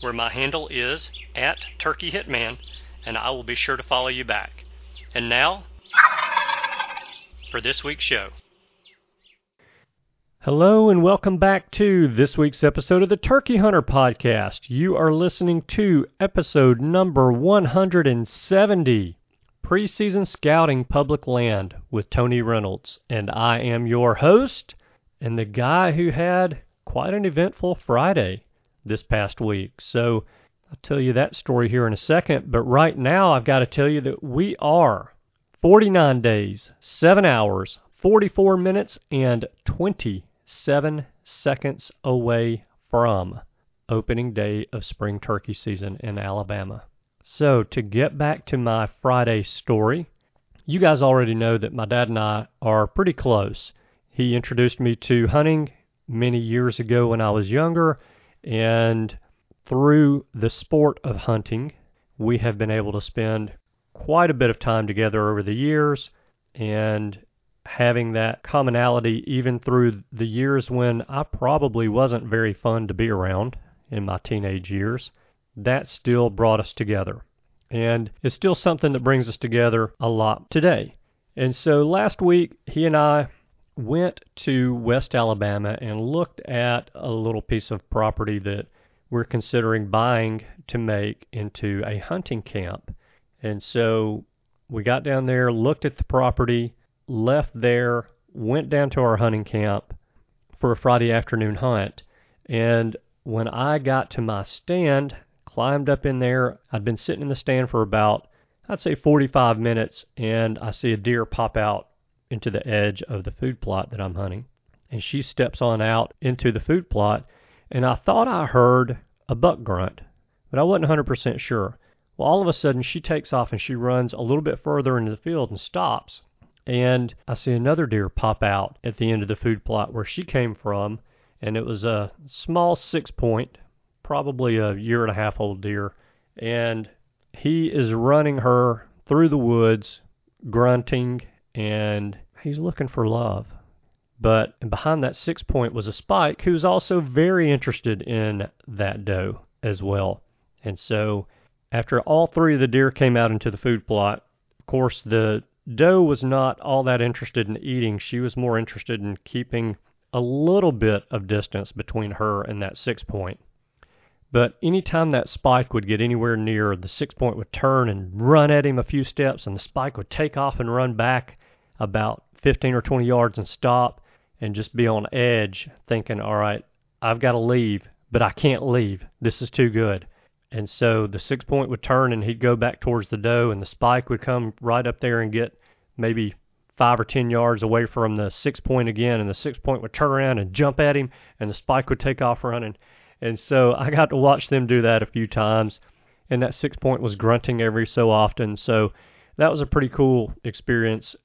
where my handle is at Turkey Hitman, and I will be sure to follow you back. And now, for this week's show. Hello, and welcome back to this week's episode of the Turkey Hunter Podcast. You are listening to episode number 170 Preseason Scouting Public Land with Tony Reynolds. And I am your host and the guy who had quite an eventful Friday this past week. So I'll tell you that story here in a second. But right now, I've got to tell you that we are 49 days, 7 hours, 44 minutes, and 27 seconds away from opening day of spring turkey season in Alabama. So, to get back to my Friday story, you guys already know that my dad and I are pretty close. He introduced me to hunting many years ago when I was younger, and through the sport of hunting, we have been able to spend quite a bit of time together over the years and having that commonality even through the years when I probably wasn't very fun to be around in my teenage years, that still brought us together. And it's still something that brings us together a lot today. And so last week, he and I went to West Alabama and looked at a little piece of property that we're considering buying to make into a hunting camp. And so we got down there, looked at the property, left there, went down to our hunting camp for a Friday afternoon hunt. And when I got to my stand, climbed up in there, I'd been sitting in the stand for about, I'd say 45 minutes, and I see a deer pop out into the edge of the food plot that I'm hunting. And she steps on out into the food plot, and I thought I heard a buck grunt, but I wasn't 100% sure. Well, all of a sudden, she takes off and she runs a little bit further into the field and stops. And I see another deer pop out at the end of the food plot where she came from, and it was a small six point, probably a year and a half old deer. And he is running her through the woods, grunting and he's looking for love. But behind that six point was a spike who's also very interested in that doe as well. And so after all three of the deer came out into the food plot, of course the doe was not all that interested in eating. She was more interested in keeping a little bit of distance between her and that six point. But anytime that spike would get anywhere near, the six point would turn and run at him a few steps, and the spike would take off and run back about 15 or 20 yards and stop and just be on edge thinking, all right, I've got to leave, but I can't leave. This is too good. And so the six point would turn and he'd go back towards the doe, and the spike would come right up there and get maybe five or ten yards away from the six point again, and the six point would turn around and jump at him, and the spike would take off running. And so I got to watch them do that a few times, and that six point was grunting every so often. So that was a pretty cool experience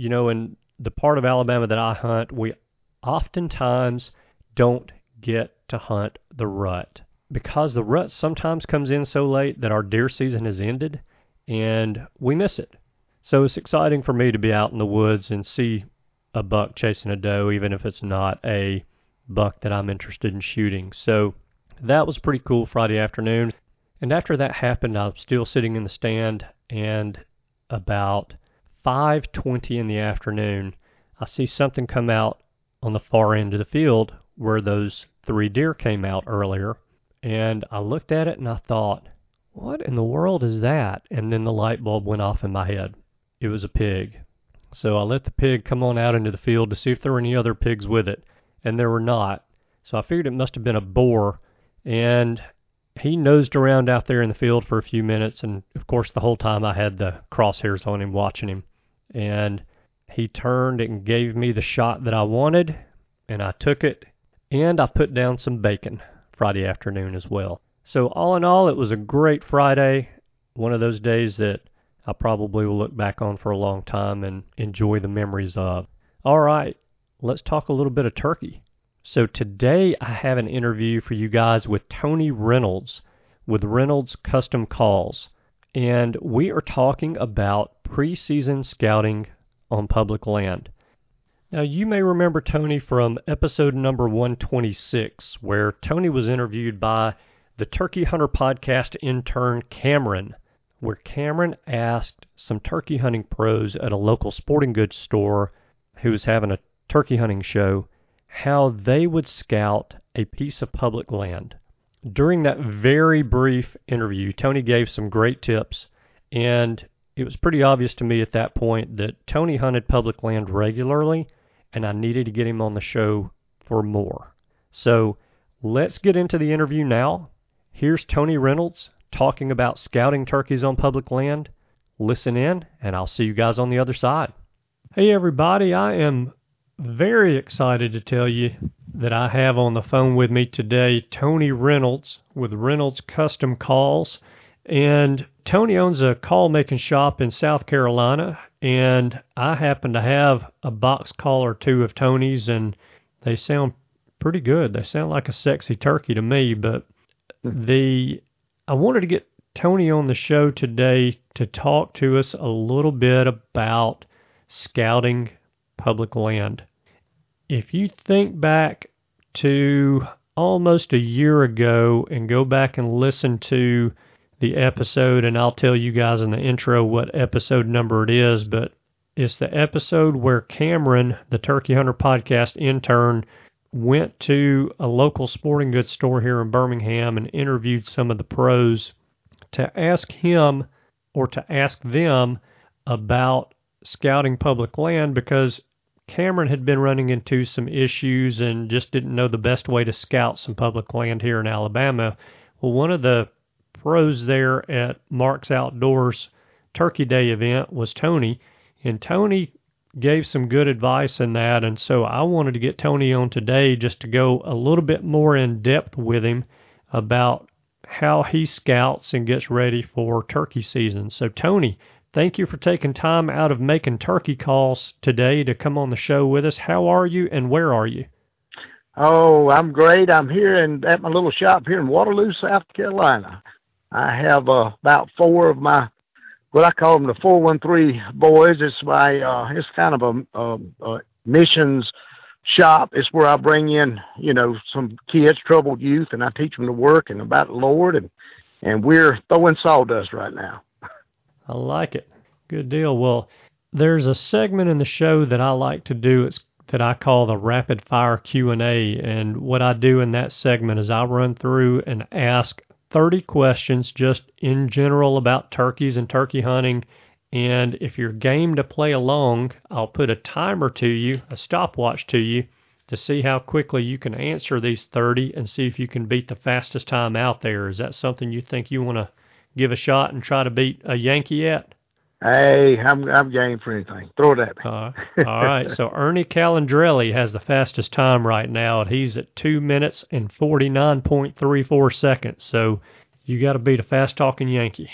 you know, in the part of Alabama that I hunt, we oftentimes don't get to hunt the rut because the rut sometimes comes in so late that our deer season has ended and we miss it. So it's exciting for me to be out in the woods and see a buck chasing a doe, even if it's not a buck that I'm interested in shooting. So that was pretty cool Friday afternoon. And after that happened, I was still sitting in the stand, and about 5:20 in the afternoon, I see something come out on the far end of the field where those three deer came out earlier, and I looked at it and I thought, what in the world is that? And then the light bulb went off in my head. It was a pig. So I let the pig come on out into the field to see if there were any other pigs with it, and there were not. So I figured it must have been a boar, and he nosed around out there in the field for a few minutes, and of course the whole time I had the crosshairs on him watching him. And he turned and gave me the shot that I wanted, and I took it, and I put down some bacon Friday afternoon as well. So all in all, it was a great Friday, one of those days that I probably will look back on for a long time and enjoy the memories of. All right, let's talk a little bit of turkey. So today I have an interview for you guys with Tony Reynolds with Reynolds Custom Calls. And we are talking about preseason scouting on public land. Now, you may remember Tony from episode number 126, where Tony was interviewed by the Turkey Hunter podcast intern Cameron, where Cameron asked some turkey hunting pros at a local sporting goods store who was having a turkey hunting show how they would scout a piece of public land. During that very brief interview, Tony gave some great tips, and it was pretty obvious to me at that point that Tony hunted public land regularly, and I needed to get him on the show for more. So let's get into the interview now. Here's Tony Reynolds talking about scouting turkeys on public land. Listen in, and I'll see you guys on the other side. Hey, everybody, I am very excited to tell you that I have on the phone with me today Tony Reynolds with Reynolds Custom Calls. And Tony owns a call making shop in South Carolina. And I happen to have a box call or two of Tony's, and they sound pretty good. They sound like a sexy turkey to me, but mm-hmm. the I wanted to get Tony on the show today to talk to us a little bit about scouting public land. If you think back to almost a year ago and go back and listen to the episode, and I'll tell you guys in the intro what episode number it is, but it's the episode where Cameron, the Turkey Hunter podcast intern, went to a local sporting goods store here in Birmingham and interviewed some of the pros to ask him or to ask them about scouting public land because Cameron had been running into some issues and just didn't know the best way to scout some public land here in Alabama. Well, one of the pros there at Mark's Outdoors Turkey Day event was Tony, and Tony gave some good advice in that. And so I wanted to get Tony on today just to go a little bit more in depth with him about how he scouts and gets ready for turkey season. So, Tony, thank you for taking time out of making turkey calls today to come on the show with us. How are you and where are you? Oh, I'm great. I'm here in, at my little shop here in Waterloo, South Carolina. I have uh, about four of my what I call them the 413 boys. It's my, uh, it's kind of a, a, a missions shop. It's where I bring in, you know, some kids, troubled youth, and I teach them to work and about the Lord. And, and we're throwing sawdust right now. I like it. Good deal. Well, there's a segment in the show that I like to do. It's that I call the rapid fire Q&A and what I do in that segment is I run through and ask 30 questions just in general about turkeys and turkey hunting. And if you're game to play along, I'll put a timer to you, a stopwatch to you, to see how quickly you can answer these 30 and see if you can beat the fastest time out there. Is that something you think you want to give a shot and try to beat a Yankee at? Hey, I'm I'm game for anything. Throw it at me. Uh, all right. So Ernie Calandrelli has the fastest time right now. And he's at two minutes and forty nine point three four seconds. So you got to beat a fast talking Yankee.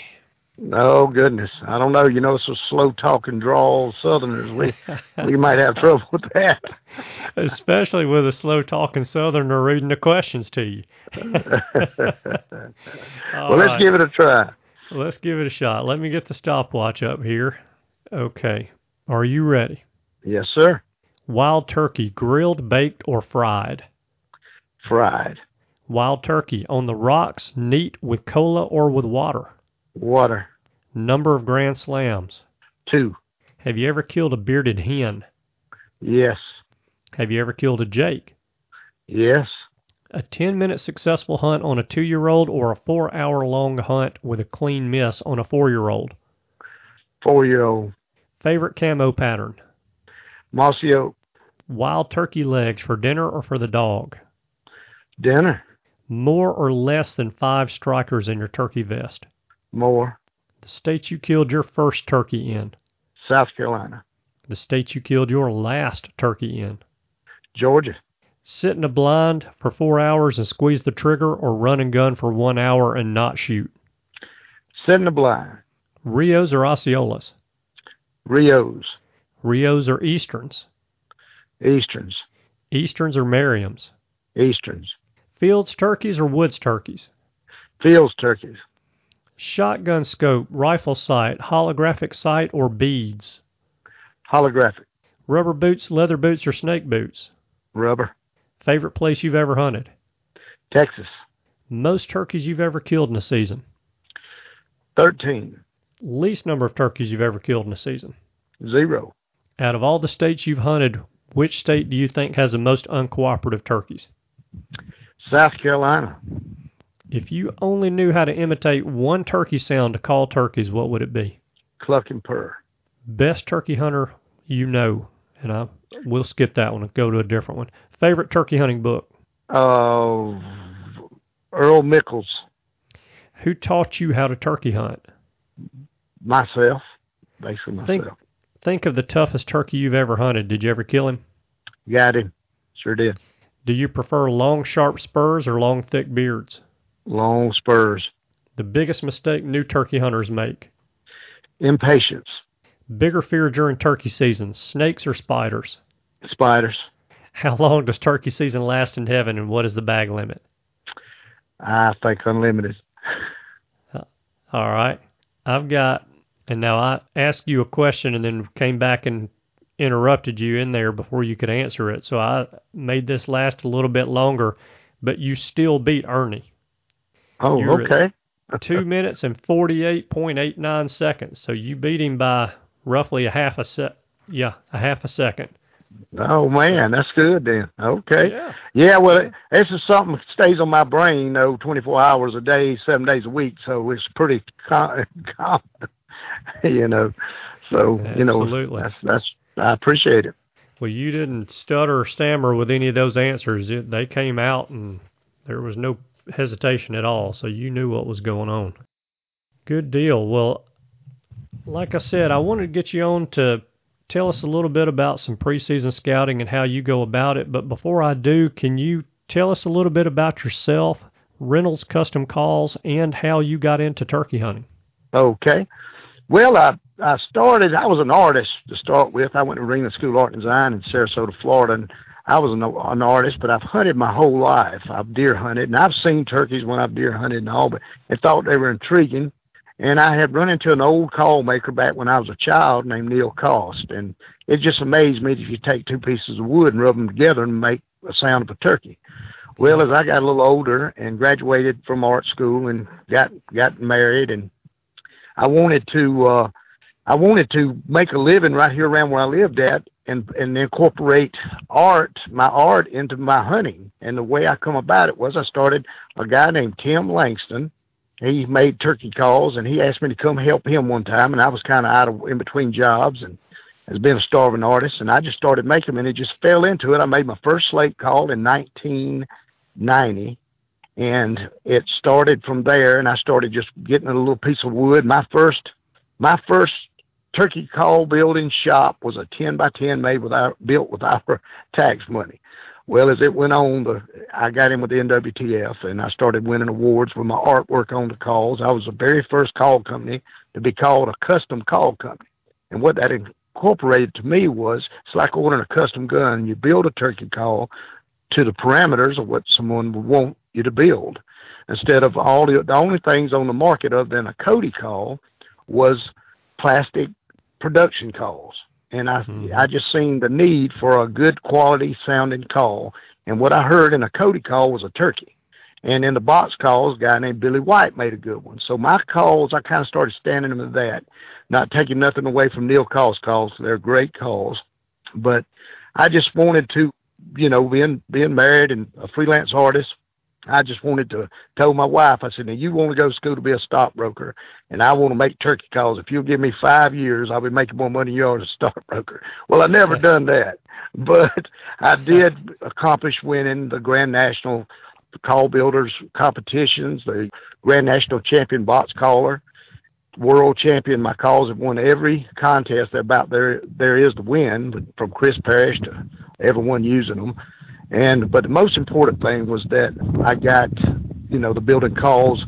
Oh goodness, I don't know. You know, so slow talking drawl Southerners, we we might have trouble with that. Especially with a slow talking Southerner reading the questions to you. well, let's right. give it a try. Let's give it a shot. Let me get the stopwatch up here. Okay. Are you ready? Yes, sir. Wild turkey, grilled, baked, or fried? Fried. Wild turkey, on the rocks, neat, with cola, or with water? Water. Number of grand slams? Two. Have you ever killed a bearded hen? Yes. Have you ever killed a jake? Yes. A 10 minute successful hunt on a two year old or a four hour long hunt with a clean miss on a four year old? Four year old. Favorite camo pattern? Mossy oak. Wild turkey legs for dinner or for the dog? Dinner. More or less than five strikers in your turkey vest? More. The state you killed your first turkey in? South Carolina. The state you killed your last turkey in? Georgia. Sit in a blind for four hours and squeeze the trigger or run and gun for one hour and not shoot? Sit in a blind. Rios or Osceolas? Rios. Rios or Easterns? Easterns. Easterns or Merriam's? Easterns. Fields turkeys or woods turkeys? Fields turkeys. Shotgun scope, rifle sight, holographic sight, or beads? Holographic. Rubber boots, leather boots, or snake boots? Rubber. Favorite place you've ever hunted? Texas. Most turkeys you've ever killed in a season? 13. Least number of turkeys you've ever killed in a season? Zero. Out of all the states you've hunted, which state do you think has the most uncooperative turkeys? South Carolina. If you only knew how to imitate one turkey sound to call turkeys, what would it be? Cluck and purr. Best turkey hunter you know, and I we'll skip that one and go to a different one. Favorite turkey hunting book? Uh, Earl Mickles. Who taught you how to turkey hunt? Myself. Basically myself. Think, think of the toughest turkey you've ever hunted. Did you ever kill him? Got him. Sure did. Do you prefer long, sharp spurs or long, thick beards? Long spurs. The biggest mistake new turkey hunters make? Impatience. Bigger fear during turkey season, snakes or spiders? Spiders. How long does turkey season last in heaven and what is the bag limit? I think unlimited. All right. I've got, and now I asked you a question and then came back and interrupted you in there before you could answer it. So I made this last a little bit longer, but you still beat Ernie. Oh, You're okay. Two minutes and 48.89 seconds. So you beat him by roughly a half a sec. Yeah, a half a second. Oh man, that's good then. Okay. Yeah. Yeah, well, it, this is something that stays on my brain, though, 24 hours a day, seven days a week. So it's pretty com- common, you know. So you know, Absolutely. that's that's I appreciate it. Well, you didn't stutter or stammer with any of those answers. It, they came out and there was no hesitation at all. So you knew what was going on. Good deal. Well, like I said, I wanted to get you on to tell us a little bit about some preseason scouting and how you go about it. But before I do, can you tell us a little bit about yourself, Reynolds Custom Calls, and how you got into turkey hunting? Okay. Well, I I started. I was an artist to start with. I went to Ringling School of Art and Design in Sarasota, Florida, and I was an, an artist. But I've hunted my whole life. I've deer hunted, and I've seen turkeys when I've deer hunted and all, but I thought they were intriguing. And I had run into an old call maker back when I was a child named Neil Cost, and it just amazed me that you take two pieces of wood and rub them together and make a sound of a turkey. Well, as I got a little older and graduated from art school and got got married, and I wanted to uh, I wanted to make a living right here around where I lived at, and and incorporate art, my art, into my hunting. And the way I come about it was I started a guy named Tim Langston. He made turkey calls, and he asked me to come help him one time, and I was kind of out of in between jobs and has been a starving artist, and I just started making them, and it just fell into it. I made my first slate call in 1990, and it started from there. And I started just getting a little piece of wood. My first, my first turkey call building shop was a 10 by 10 made with built with our tax money. Well, as it went on, the I got in with the NWTF, and I started winning awards with my artwork on the calls. I was the very first call company to be called a custom call company. And what that incorporated to me was it's like ordering a custom gun. You build a turkey call to the parameters of what someone would want you to build. Instead of all the, the only things on the market other than a Cody call was plastic production calls. And I Mhm. I just seen the need for a good quality sounding call. And what I heard in a Cody call was a turkey. And in the box calls, a guy named Billy White made a good one. So my calls, I kind of started standing with that, not taking nothing away from Neil Cost's calls. They're great calls. But I just wanted to you know, being being married and a freelance artist, I just wanted to tell my wife, I said, now you want to go to school to be a stockbroker, and I want to make turkey calls. If you'll give me five years, I'll be making more money than you are as a stockbroker. Well, I never done that, but I did accomplish winning the Grand National Call Builders competitions, the Grand National Champion Box Caller, World Champion. My calls have won every contest about there there is to win, from Chris Parrish to everyone using them. And but the most important thing was that I got, you know, the building calls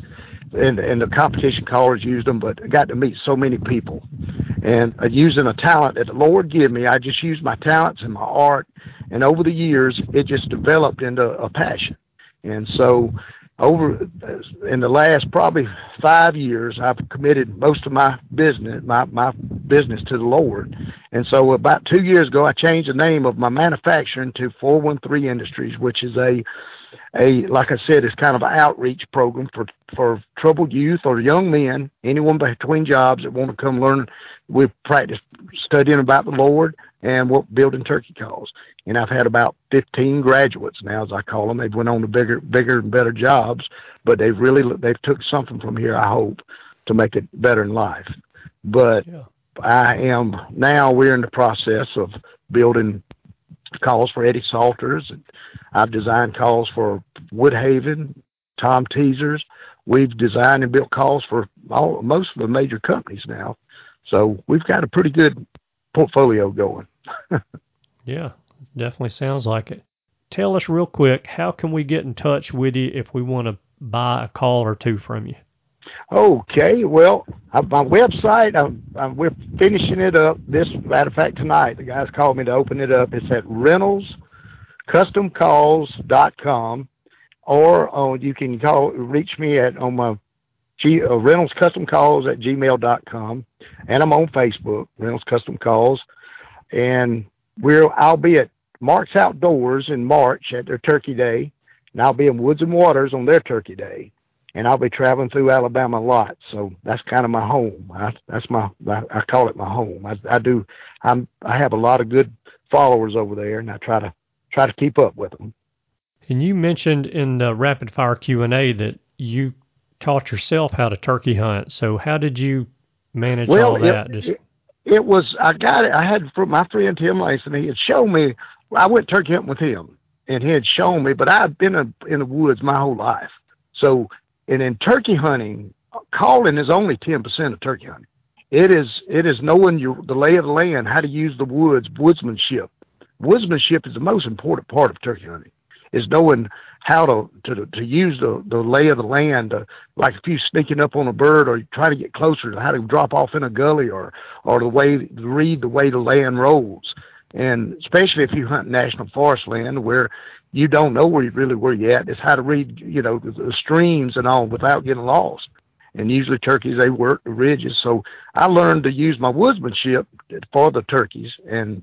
and and the competition callers used them, but I got to meet so many people. And uh, using a talent that the Lord gave me, I just used my talents and my art, and over the years, it just developed into a passion. And so over uh, in the last probably five years, I've committed most of my business, my my business to the Lord. And so about two years ago, I changed the name of my manufacturing to 413 Industries, which is a a like I said, it's kind of an outreach program for for troubled youth or young men, anyone between jobs that want to come learn. We practice studying about the Lord and what building turkey calls and I've had about 15 graduates now, as I call them. They've went on to bigger, bigger and better jobs, but they've really they've took something from here. I hope to make it better in life. But yeah. I am now. We're in the process of building calls for Eddie Salters. And I've designed calls for Woodhaven, Tom Teasers. We've designed and built calls for all, most of the major companies now. So we've got a pretty good portfolio going. yeah, definitely sounds like it. Tell us real quick, how can we get in touch with you if we want to buy a call or two from you? Okay, well, my website, I'm, I'm, we're finishing it up. This, matter of fact, tonight the guys called me to open it up. It's at ReynoldsCustomCalls.com, or uh, you can call reach me at on my G, uh, Reynolds Custom Calls at gmail.com, and I'm on Facebook, Reynolds Custom Calls, and we're I'll be at Mark's Outdoors in March at their Turkey Day, and I'll be in Woods and Waters on their Turkey Day, and I'll be traveling through Alabama a lot. So that's kind of my home. I, that's my I call it my home. I, I do. I'm I have a lot of good followers over there, and I try to try to keep up with them. And you mentioned in the rapid fire Q and A that you taught yourself how to turkey hunt. So how did you manage well, all that? It, Just... it, it was I got it. I had from my friend Tim Langston. He had shown me. I went turkey hunting with him, and he had shown me. But I've been in, in the woods my whole life. So, and in turkey hunting, calling is only ten percent of turkey hunting. It is it is knowing your the lay of the land, how to use the woods, woodsmanship. Woodsmanship is the most important part of turkey hunting. Is knowing how to to to use the the lay of the land, uh, like if you sneaking up on a bird or trying to get closer how to drop off in a gully or or the way read the way the land rolls, and especially if you hunt national forest land where you don't know where you really where you at. It's how to read you know the, the streams and all without getting lost. And usually turkeys they work the ridges, so I learned to use my woodsmanship for the turkeys and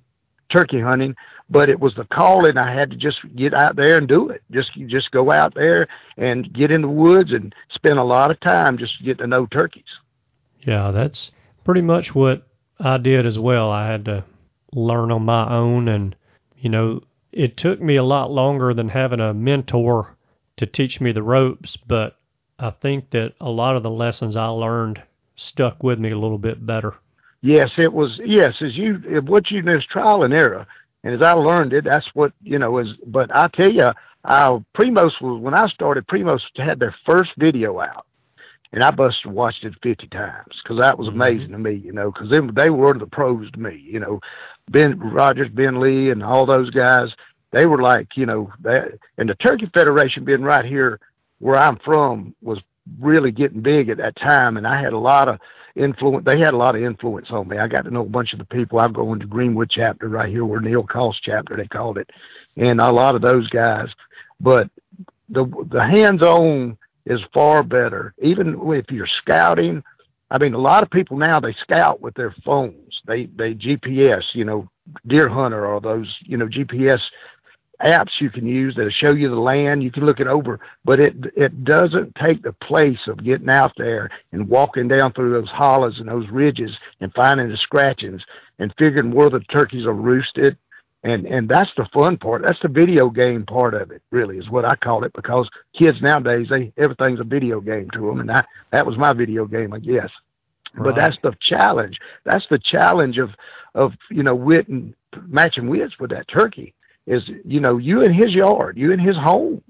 turkey hunting but it was the calling. I had to just get out there and do it. Just just go out there and get in the woods and spend a lot of time just to get to know turkeys. Yeah, that's pretty much what I did as well. I had to learn on my own, and you know, it took me a lot longer than having a mentor to teach me the ropes, but I think that a lot of the lessons I learned stuck with me a little bit better. Yes, it was. Yes, as you what you know is trial and error. And as I learned it, that's what, you know, is, but I tell you, uh, Primos was, when I started, Primos had their first video out. And I must have watched it 50 times because that was mm-hmm. amazing to me, you know, because they, they were the pros to me, you know. Ben Rogers, Ben Lee, and all those guys, they were like, you know, that, and the Turkey Federation being right here where I'm from was really getting big at that time. And I had a lot of influence. They had a lot of influence on me. I got to know a bunch of the people. I'm going to Greenwood chapter right here, where Neil Cost chapter they called it, and a lot of those guys. But the the hands on is far better. Even if you're scouting, I mean, a lot of people now they scout with their phones. They they GPS, you know, deer hunter or those you know GPS apps you can use that'll show you the land. You can look it over, but it it doesn't take the place of getting out there and walking down through those hollows and those ridges and finding the scratchings and figuring where the turkeys are roosted and and that's the fun part. That's the video game part of it. Really, is what I call it because kids nowadays they everything's a video game to them, and that that was my video game, I guess. Right. But that's the challenge. That's the challenge of of you know wit and matching wits with that turkey is you know you in his yard, you in his home.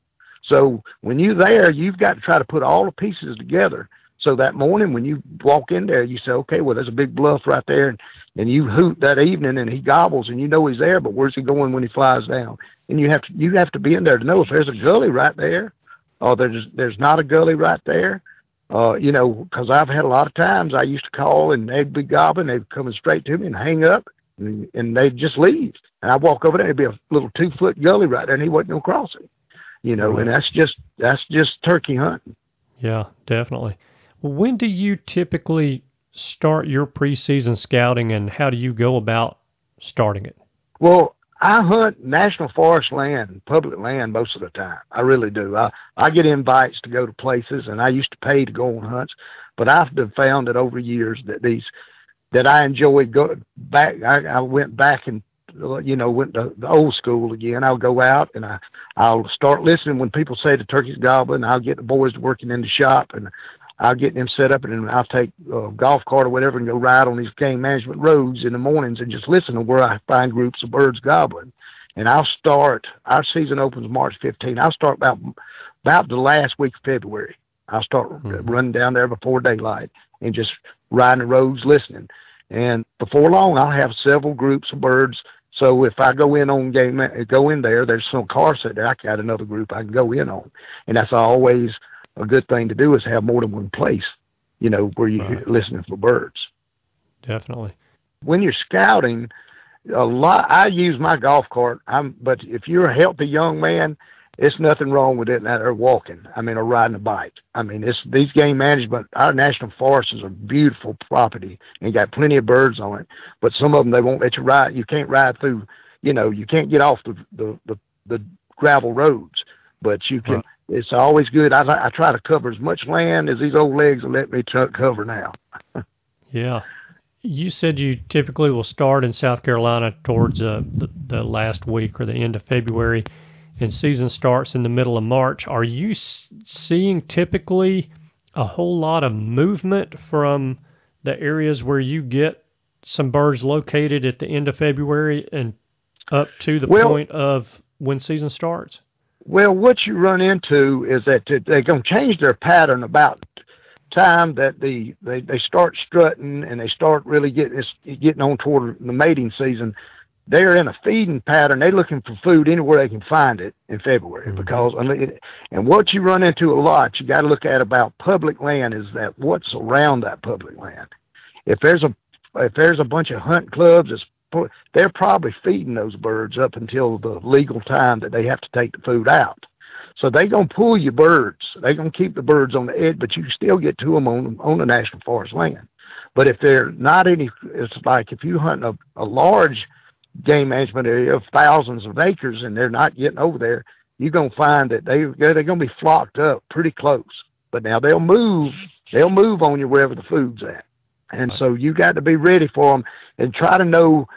So when you're there, you've got to try to put all the pieces together. So that morning when you walk in there, you say, okay, well, there's a big bluff right there, and, and you hoot that evening, and he gobbles, and you know he's there, but where's he going when he flies down? And you have to you have to be in there to know if there's a gully right there, or there's there's not a gully right there. Uh, you know, because I've had a lot of times I used to call and they'd be gobbling, they'd be coming straight to me and hang up, and, and they'd just leave. And I walk over there, it'd be a little two foot gully right there, and he wasn't gonna cross it. You know, right. and that's just that's just turkey hunting. Yeah, definitely. When do you typically start your preseason scouting, and how do you go about starting it? Well, I hunt national forest land, public land most of the time. I really do. I I get invites to go to places, and I used to pay to go on hunts, but I've found that over years that these that I enjoy go back. I, I went back and you know went to the old school again. I'll go out and I I'll start listening when people say the turkey's gobbling. I'll get the boys working in the shop and I'll get them set up and then I'll take a golf cart or whatever and go ride on these game management roads in the mornings and just listen to where I find groups of birds gobbling. And I'll start, our season opens March 15. I'll start about, about the last week of February. I'll start mm-hmm. running down there before daylight and just riding the roads listening. And before long, I'll have several groups of birds. So if I go in on game, go in there, there's some car set there. I got another group I can go in on, and that's always a good thing to do is have more than one place, you know, where you're right. listening for birds. Definitely. When you're scouting, a lot. I use my golf cart. I'm, but if you're a healthy young man, it's nothing wrong with it that or walking. I mean, or riding a bike. I mean, it's these game management. Our national forests is a beautiful property and got plenty of birds on it. But some of them they won't let you ride. You can't ride through. You know, you can't get off the the the, the gravel roads. But you can. Right it's always good. I, I try to cover as much land as these old legs will let me t- cover now. yeah. You said you typically will start in South Carolina towards uh, the, the last week or the end of February, and season starts in the middle of March. Are you s- seeing typically a whole lot of movement from the areas where you get some birds located at the end of February and up to the well, point of when season starts? Well, what you run into is that they're going to change their pattern about time that the they, they start strutting and they start really getting getting on toward the mating season. They're in a feeding pattern. They're looking for food anywhere they can find it in February mm-hmm. because and what you run into a lot, you got to look at about public land is that what's around that public land. If there's a if there's a bunch of hunt clubs that's they're probably feeding those birds up until the legal time that they have to take the food out. So they're gonna pull your birds. They're gonna keep the birds on the edge, but you still get to them on on the national forest land. But if they're not any, it's like if you hunt a, a large game management area of thousands of acres and they're not getting over there, you're gonna find that they they're gonna be flocked up pretty close. But now they'll move. They'll move on you wherever the food's at. And so you got to be ready for them and try to know,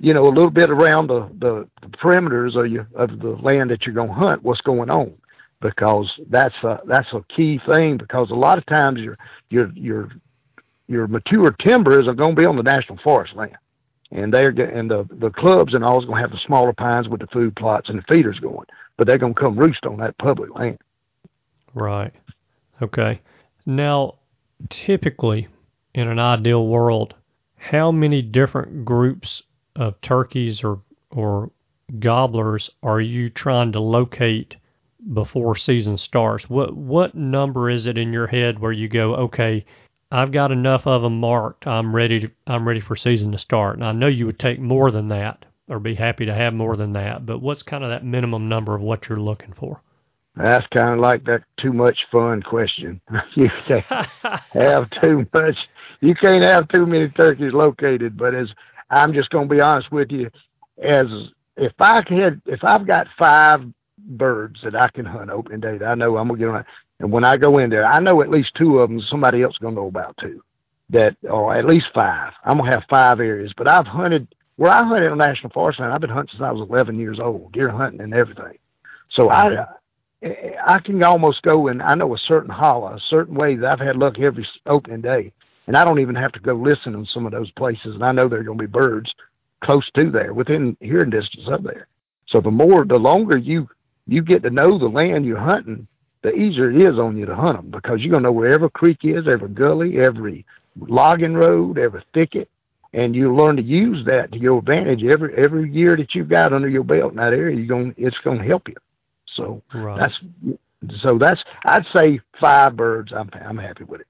you know, a little bit around the, the, the perimeters of, you, of the land that you're going to hunt, what's going on, because that's a, that's a key thing. Because a lot of times your your your your mature timbers are going to be on the national forest land, and they're and the the clubs and all is going to have the smaller pines with the food plots and the feeders going, but they're going to come roost on that public land. Right. Okay. Now, typically, in an ideal world, how many different groups of turkeys or or gobblers are you trying to locate before season starts? What what number is it in your head where you go, okay, I've got enough of them marked. I'm ready to I'm ready for season to start. And I know you would take more than that or be happy to have more than that, but what's kind of that minimum number of what you're looking for? That's kind of like that too much fun question. you can't have too much. You can't have too many turkeys located. But as I'm just going to be honest with you, as if I had, if I've got five birds that I can hunt opening date, I know I'm gonna get on. And when I go in there, I know at least two of them. Somebody else gonna know about too. That or at least five. I'm gonna have five areas. But I've hunted where I hunt in national forest land, I've been hunting since I was 11 years old, deer hunting and everything. So I, I can almost go and I know a certain hollow, a certain way that I've had luck every opening day, and I don't even have to go listen in some of those places, and I know there are going to be birds close to there, within hearing distance of there. So the more, the longer you you get to know the land you're hunting, the easier it is on you to hunt them because you're gonna know where every creek is, every gully, every logging road, every thicket, and you learn to use that to your advantage every every year that you've got under your belt in that area. You're going, it's going to help you. So right. that's so that's I'd say five birds. I'm I'm happy with it.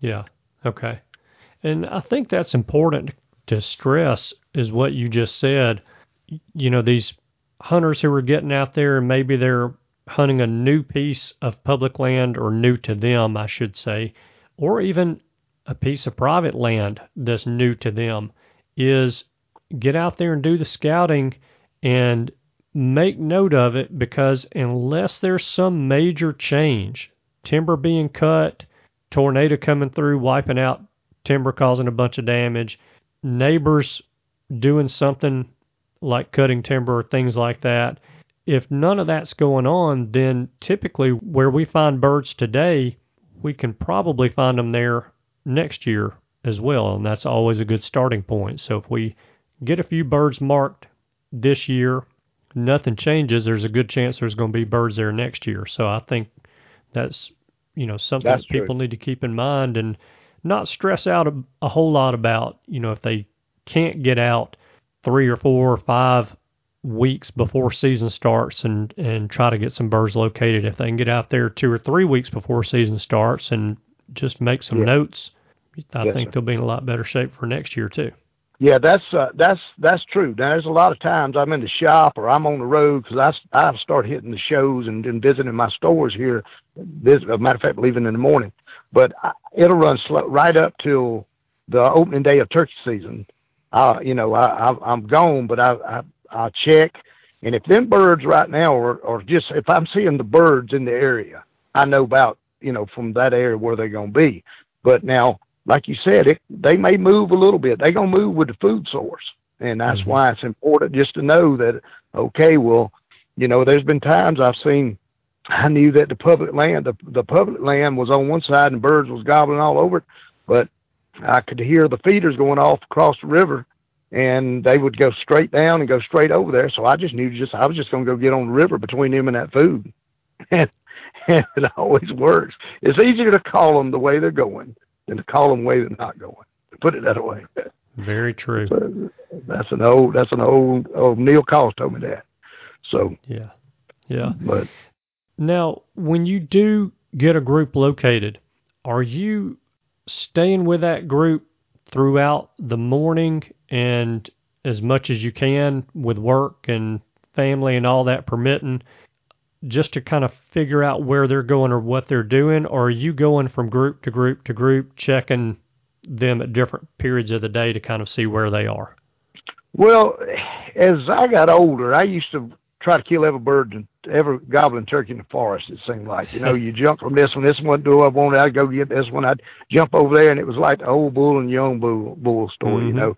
Yeah. Okay. And I think that's important to stress is what you just said. You know, these hunters who are getting out there and maybe they're hunting a new piece of public land or new to them, I should say, or even a piece of private land that's new to them, is get out there and do the scouting and make note of it because unless there's some major change, timber being cut, tornado coming through, wiping out timber, causing a bunch of damage, neighbors doing something like cutting timber or things like that, if none of that's going on, then typically where we find birds today, we can probably find them there next year as well. And that's always a good starting point. So if we get a few birds marked this year, nothing changes, there's a good chance there's going to be birds there next year. So I think that's, you know, something that's that people true. need to keep in mind and not stress out a, a whole lot about, you know, if they can't get out three or four or five weeks before season starts and and try to get some birds located. If they can get out there two or three weeks before season starts and just make some yeah. notes, I yes, think sir. they'll be in a lot better shape for next year too. Yeah, that's uh, that's that's true. Now, there's a lot of times I'm in the shop or I'm on the road because I I start hitting the shows and, and visiting my stores here. This, as a matter of fact, leaving in the morning, but I, it'll run slow, right up till the opening day of turkey season, I, you know, I, I I'm gone, but I, I I check, and if them birds right now are, are just if I'm seeing the birds in the area, I know about you know from that area where they're gonna be. But now, like you said, it they may move a little bit. They're gonna move with the food source, and that's mm-hmm. why it's important just to know that. Okay, well, you know, there's been times I've seen. I knew that the public land, the the public land was on one side and birds was gobbling all over it, but I could hear the feeders going off across the river, and they would go straight down and go straight over there. So I just knew just I was just going to go get on the river between them and that food, and, and it always works. It's easier to call them the way they're going than to call them the way they're not going. Put it that way. Very true. So that's an old. That's an old. Old Neil Cost told me that. So yeah, yeah. But now, when you do get a group located, are you staying with that group throughout the morning and as much as you can with work and family and all that permitting just to kind of figure out where they're going or what they're doing or are you going from group to group to group checking them at different periods of the day to kind of see where they are well as i got older i used to try to kill every bird and every goblin turkey in the forest. It seemed like you know you jump from this one, this one do I want, I'd go get this one, I'd jump over there, and it was like the old bull and young bull bull story. Mm-hmm. You know,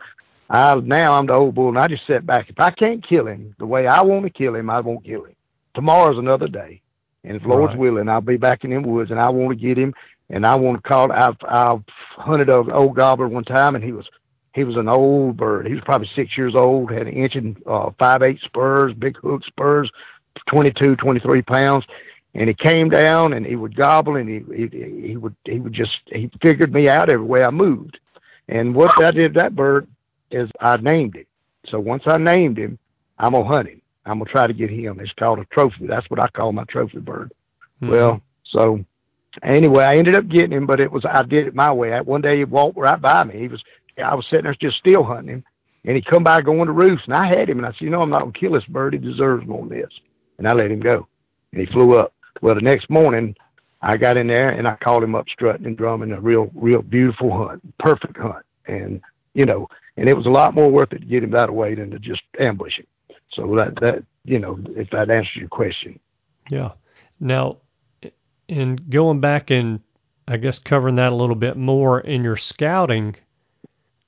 I now I'm the old bull, and I just sit back. If I can't kill him the way I want to kill him, I won't kill him. Tomorrow's another day, and if Lord's right. willing, I'll be back in them woods, and I want to get him, and I want to call. I've I've hunted an old gobbler one time, and he was he was an old bird. He was probably six years old, had an inch and uh, five eight spurs, big hook spurs, 22, 23 pounds. And he came down and he would gobble and he, he, he would, he would just, he figured me out every way I moved. And what I did that bird is I named him. So once I named him, I'm to hunt him. I'm going to try to get him. It's called a trophy. That's what I call my trophy bird. Mm-hmm. Well, so anyway, I ended up getting him, but it was, I did it my way. One day he walked right by me. He was I was sitting there just still hunting him, and he come by going to roost, and I had him, and I said, you know, I'm not gonna kill this bird. He deserves more than this, and I let him go, and he flew up. Well, the next morning, I got in there and I called him up strutting and drumming a real, real beautiful hunt, perfect hunt, and you know, and it was a lot more worth it to get him that way than to just ambush him. So that that you know, if that answers your question. Yeah. Now, in going back and I guess covering that a little bit more in your scouting,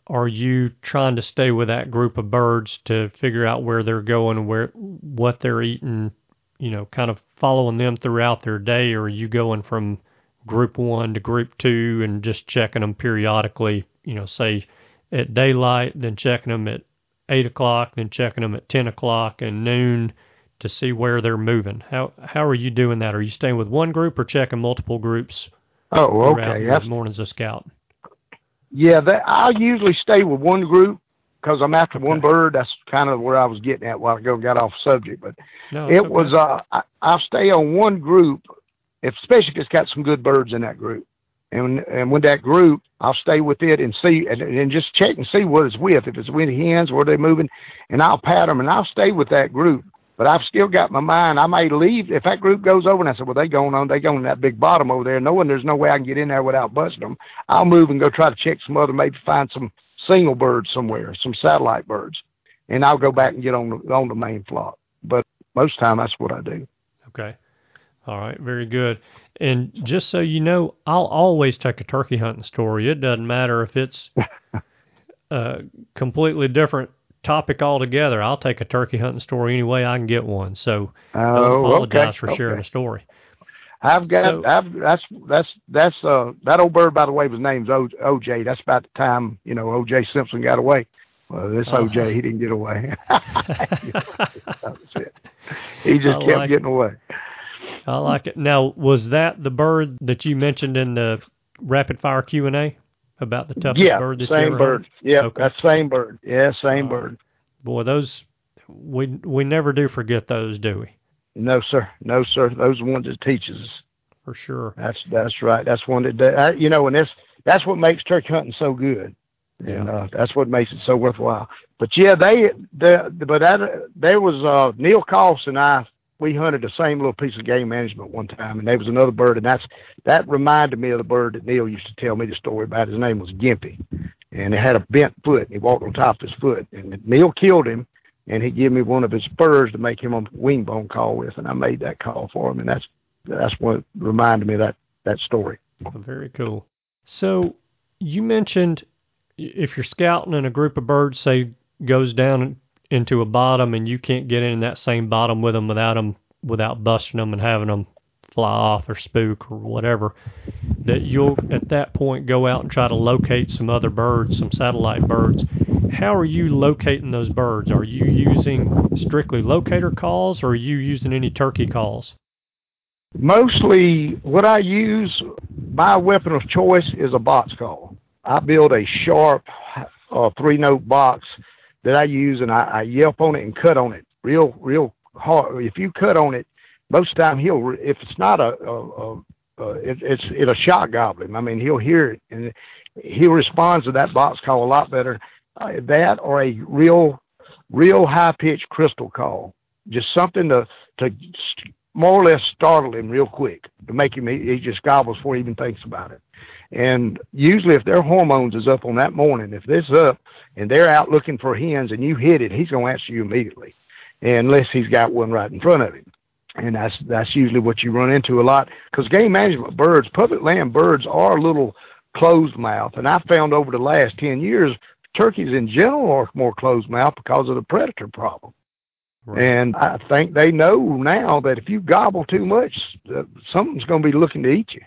are you trying to stay with that group of birds to figure out where they're going, where what they're eating, you know, kind of following them throughout their day, or are you going from group one to group two and just checking them periodically, you know, say at daylight, then checking them at eight o'clock, then checking them at ten o'clock and noon to see where they're moving. How how are you doing that? Are you staying with one group or checking multiple groups? Oh, okay. That's mornings a scout. Yeah, that, I usually stay with one group because I'm after okay. one bird. That's kind of where I was getting at while ago. Got off subject, but no, it okay. was uh, I, I'll stay on one group, if, especially if it's got some good birds in that group. And and with that group, I'll stay with it and see and, and just check and see what it's with. If it's with hens, where they're moving, and I'll pat them and I'll stay with that group. But I've still got my mind. I may leave if that group goes over, and I said, "Well, they going on. They going in that big bottom over there, knowing there's no way I can get in there without busting them." I'll move and go try to check some other, maybe find some single birds somewhere, some satellite birds, and I'll go back and get on the on the main flock. But most time, that's what I do. Okay. All right. Very good. And just so you know, I'll always take a turkey hunting story. It doesn't matter if it's a completely different topic altogether. I'll take a turkey hunting story any way I can get one. So oh, don't apologize okay, for sharing okay. a story. I've got so, I've that's that's that's uh that old bird by the way was named o, OJ. That's about the time you know OJ Simpson got away. Well, this uh-huh. OJ he didn't get away. that was it. He just I kept like getting it. away. I like it. Now, was that the bird that you mentioned in the rapid fire Q and A? about the toughest yeah, bird that same bird. Yeah, okay. that same bird. Yeah, same uh, bird. Boy, those we we never do forget those, do we? No, sir. No, sir. Those are ones that teaches us. For sure. That's that's right. That's one that I, you know, and that's that's what makes turkey hunting so good. Yeah. And uh, that's what makes it so worthwhile. But yeah, they the but that there was uh Neil Cost and I we hunted the same little piece of game management one time, and there was another bird, and that's that reminded me of the bird that Neil used to tell me the story about. His name was Gimpy, and it had a bent foot, and he walked on top of his foot. And Neil killed him, and he gave me one of his spurs to make him a wing bone call with, and I made that call for him, and that's that's what reminded me that that story. Very cool. So you mentioned if you're scouting and a group of birds say goes down into a bottom and you can't get in that same bottom with them without them without busting them and having them fly off or spook or whatever that you'll at that point go out and try to locate some other birds some satellite birds. How are you locating those birds? Are you using strictly locator calls or are you using any turkey calls? Mostly what i use my weapon of choice is a box call. I build a sharp uh, three note box that I use, and I, I yelp on it and cut on it real, real hard. If you cut on it, most of the time he'll. If it's not a, a, a, a it, it's it'll shock him. I mean, he'll hear it and he responds to that box call a lot better. Uh, that or a real, real high pitched crystal call, just something to to more or less startle him real quick to make him he, he just gobbles before he even thinks about it. And usually, if their hormones is up on that morning, if this up and they're out looking for hens and you hit it, he's going to answer you immediately, unless he's got one right in front of him. And that's that's usually what you run into a lot because game management birds, public land birds, are a little closed mouth. And I found over the last ten years, turkeys in general are more closed mouth because of the predator problem. Right. And I think they know now that if you gobble too much, uh, something's going to be looking to eat you.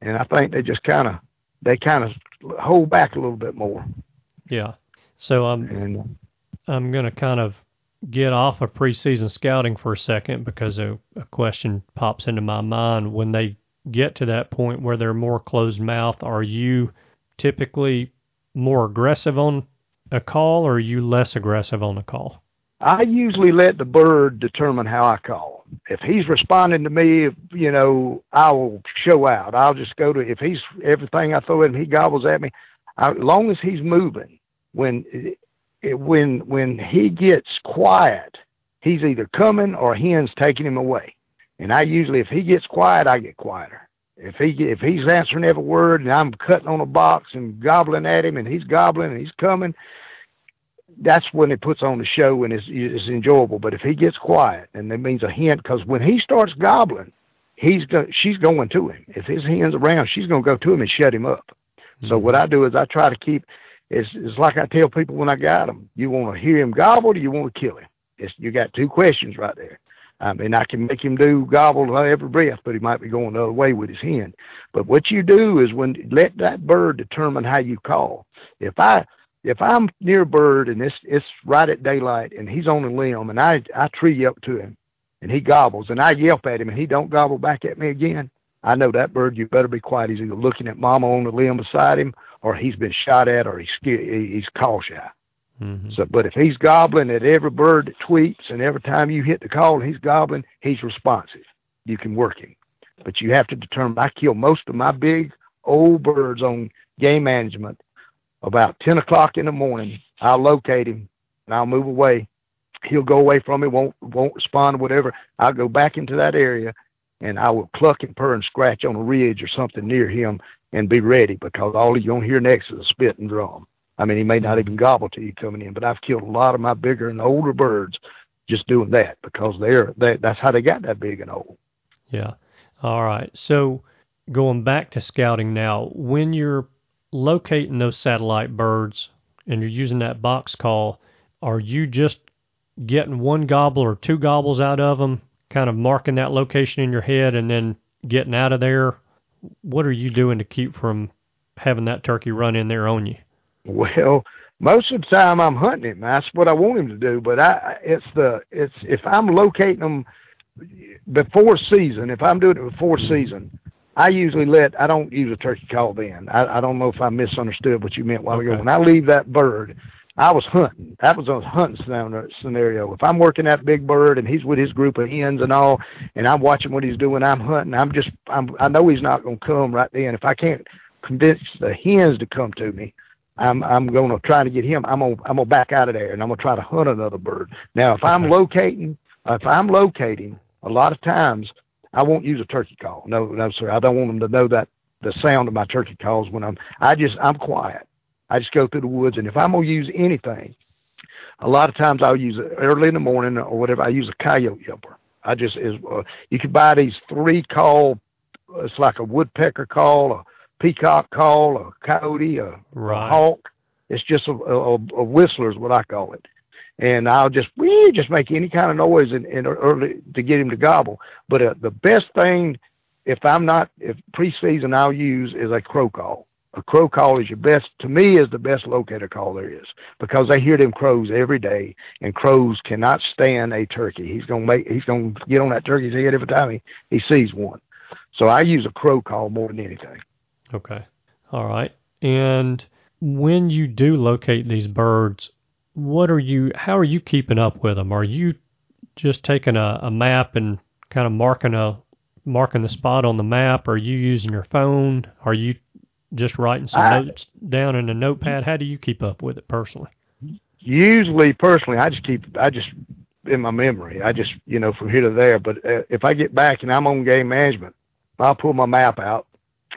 And I think they just kind of they kind of hold back a little bit more. Yeah. So um, uh, I'm and, I'm going to kind of get off of preseason scouting for a second because a, a question pops into my mind. When they get to that point where they're more closed mouth, are you typically more aggressive on a call or are you less aggressive on a call? I usually let the bird determine how I call. If he's responding to me, you know, I will show out. I'll just go to if he's everything I throw at him, he gobbles at me. I, as long as he's moving, when when when he gets quiet, he's either coming or hen's taking him away. And I usually, if he gets quiet, I get quieter. If he if he's answering every word and I'm cutting on a box and gobbling at him and he's gobbling and he's coming, that's when it puts on the show and it's, it's enjoyable. But if he gets quiet, and that means a hint, because when he starts gobbling, he's go, she's going to him. If his hen's around, she's going to go to him and shut him up. Mm-hmm. So what I do is I try to keep it's it's like I tell people when I got them. You want to hear him gobble, or you want to kill him? It's you got two questions right there. I mean, I can make him do gobble every breath, but he might be going the other way with his hen. But what you do is when let that bird determine how you call. If I if I'm near a bird and it's it's right at daylight and he's on a limb and I I tree up to him and he gobbles and I yelp at him and he don't gobble back at me again, I know that bird. You better be quiet. He's either looking at mama on the limb beside him or he's been shot at or he's he's call shy. Mm-hmm. So, but if he's gobbling at every bird that tweets and every time you hit the call and he's gobbling, he's responsive. You can work him, but you have to determine. I kill most of my big old birds on game management about ten o'clock in the morning. I'll locate him and I'll move away. He'll go away from me, won't won't respond whatever. I'll go back into that area and I will cluck and purr and scratch on a ridge or something near him and be ready because all you're gonna hear next is a spit and drum. I mean, he may not even gobble to you coming in, but I've killed a lot of my bigger and older birds just doing that because they're they, that's how they got that big and old. Yeah. All right. So going back to scouting now, when you're locating those satellite birds and you're using that box call, are you just getting one gobble or two gobbles out of them, kind of marking that location in your head and then getting out of there? What are you doing to keep from having that turkey run in there on you? Well, most of the time I'm hunting him. That's what I want him to do. But I, it's the, it's if I'm locating them before season, if I'm doing it before season, I usually let. I don't use a turkey call then. I, I don't know if I misunderstood what you meant while okay. ago. When I leave that bird, I was hunting. That was a hunting scenario. If I'm working that big bird and he's with his group of hens and all, and I'm watching what he's doing, I'm hunting. I'm just. I'm. I know he's not going to come right then. If I can't convince the hens to come to me, I'm I'm going to try to get him. I'm gonna I'm gonna back out of there, and I'm gonna try to hunt another bird. Now, if I'm locating, if I'm locating, a lot of times I won't use a turkey call. No, no, sir. I don't want them to know that the sound of my turkey calls when I'm. I just I'm quiet. I just go through the woods, and if I'm gonna use anything, a lot of times I'll use it early in the morning or whatever. I use a coyote yelper. I just is. Uh, you can buy these three call. It's like a woodpecker call, a peacock call, a coyote, a, right. a hawk. It's just a, a, a whistler is what I call it. And I'll just we just make any kind of noise in, in early to get him to gobble. But uh, the best thing, if I'm not if preseason, I'll use is a crow call. A crow call is your best to me is the best locator call there is because they hear them crows every day, and crows cannot stand a turkey. He's gonna make he's gonna get on that turkey's head every time he, he sees one. So I use a crow call more than anything. Okay. All right. And when you do locate these birds, what are you how are you keeping up with them? Are you just taking a, a map and kind of marking a marking the spot on the map? Are you using your phone? Are you just writing some I, notes down in a notepad? How do you keep up with it personally? Usually, personally, I just keep I just in my memory. I just you know from here to there. But uh, if I get back and I'm on game management, I'll pull my map out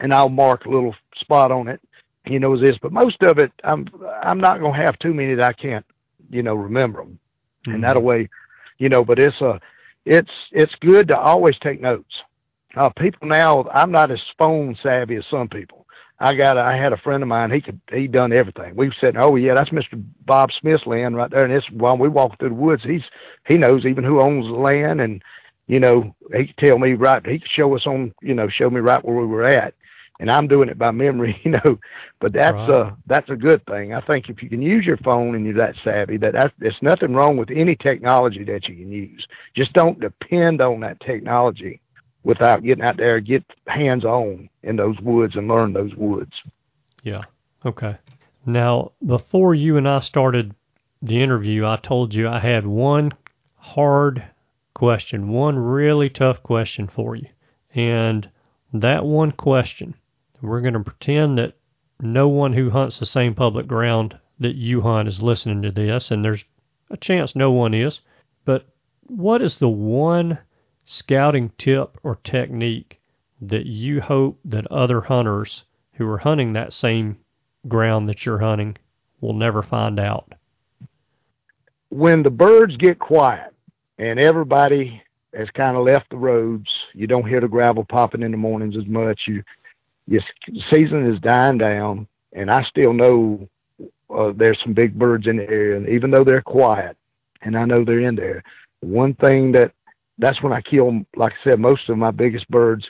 and I'll mark a little spot on it. He knows this, but most of it, I'm I'm not gonna have too many that I can't, you know, remember them, mm-hmm. and that way, you know. But it's a, it's it's good to always take notes. Uh, people now, I'm not as phone savvy as some people. I got, a, I had a friend of mine. He could, he done everything. We said, oh yeah, that's Mister Bob Smith's land right there. And it's while we walk through the woods, he's, he knows even who owns the land, and you know, he could tell me right. He could show us on, you know, show me right where we were at and I'm doing it by memory, you know. But that's right. uh that's a good thing. I think if you can use your phone and you're that savvy, that that's there's nothing wrong with any technology that you can use. Just don't depend on that technology without getting out there, get hands on in those woods and learn those woods. Yeah. Okay. Now, before you and I started the interview, I told you I had one hard question, one really tough question for you. And that one question we're going to pretend that no one who hunts the same public ground that you hunt is listening to this, and there's a chance no one is. But what is the one scouting tip or technique that you hope that other hunters who are hunting that same ground that you're hunting will never find out? When the birds get quiet and everybody has kind of left the roads, you don't hear the gravel popping in the mornings as much. You Yes, season is dying down, and I still know uh, there's some big birds in the area, and even though they're quiet, and I know they're in there, one thing that that's when I kill, like I said, most of my biggest birds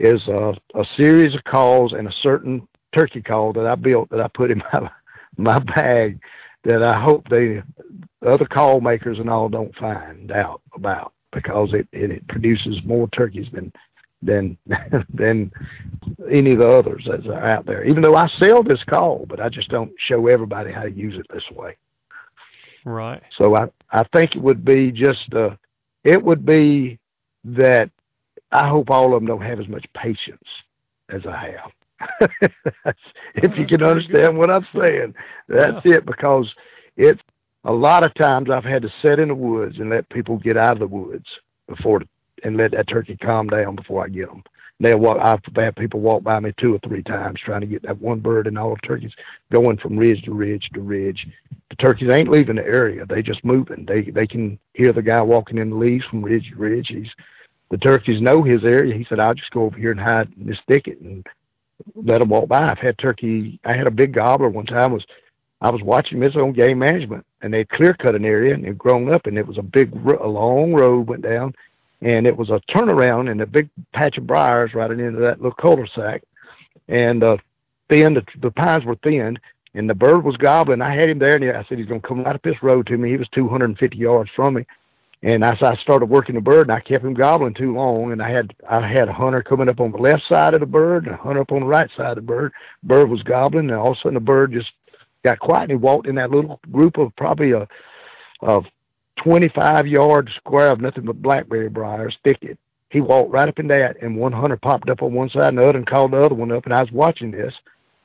is a, a series of calls and a certain turkey call that I built that I put in my my bag that I hope the other call makers and all don't find out about because it it, it produces more turkeys than than than any of the others that are out there. Even though I sell this call, but I just don't show everybody how to use it this way. Right. So I I think it would be just uh it would be that I hope all of them don't have as much patience as I have. if you can understand what I'm saying, that's yeah. it because it's a lot of times I've had to sit in the woods and let people get out of the woods before and let that turkey calm down before I get them. They'll walk. I've had people walk by me two or three times trying to get that one bird and all the turkeys going from ridge to ridge to ridge. The turkeys ain't leaving the area; they just moving. They they can hear the guy walking in the leaves from ridge to ridge. He's the turkeys know his area. He said, "I'll just go over here and hide in this thicket and let them walk by." I've had turkey. I had a big gobbler one time. Was I was watching this on game management, and they clear cut an area and it grown up, and it was a big, a long road went down, and it was a turnaround and a big patch of briars right into that little cul-de-sac, and uh, thin. The, the pines were thinned, and the bird was gobbling. I had him there, and I said he's going to come right up this road to me. He was 250 yards from me, and as I started working the bird, and I kept him gobbling too long, and I had I had a hunter coming up on the left side of the bird, and a hunter up on the right side of the bird. Bird was gobbling, and all of a sudden the bird just got quiet, and he walked in that little group of probably a of 25 yard square of nothing but blackberry briars thicket. He walked right up in that, and one hunter popped up on one side, and the other and called the other one up, and I was watching this,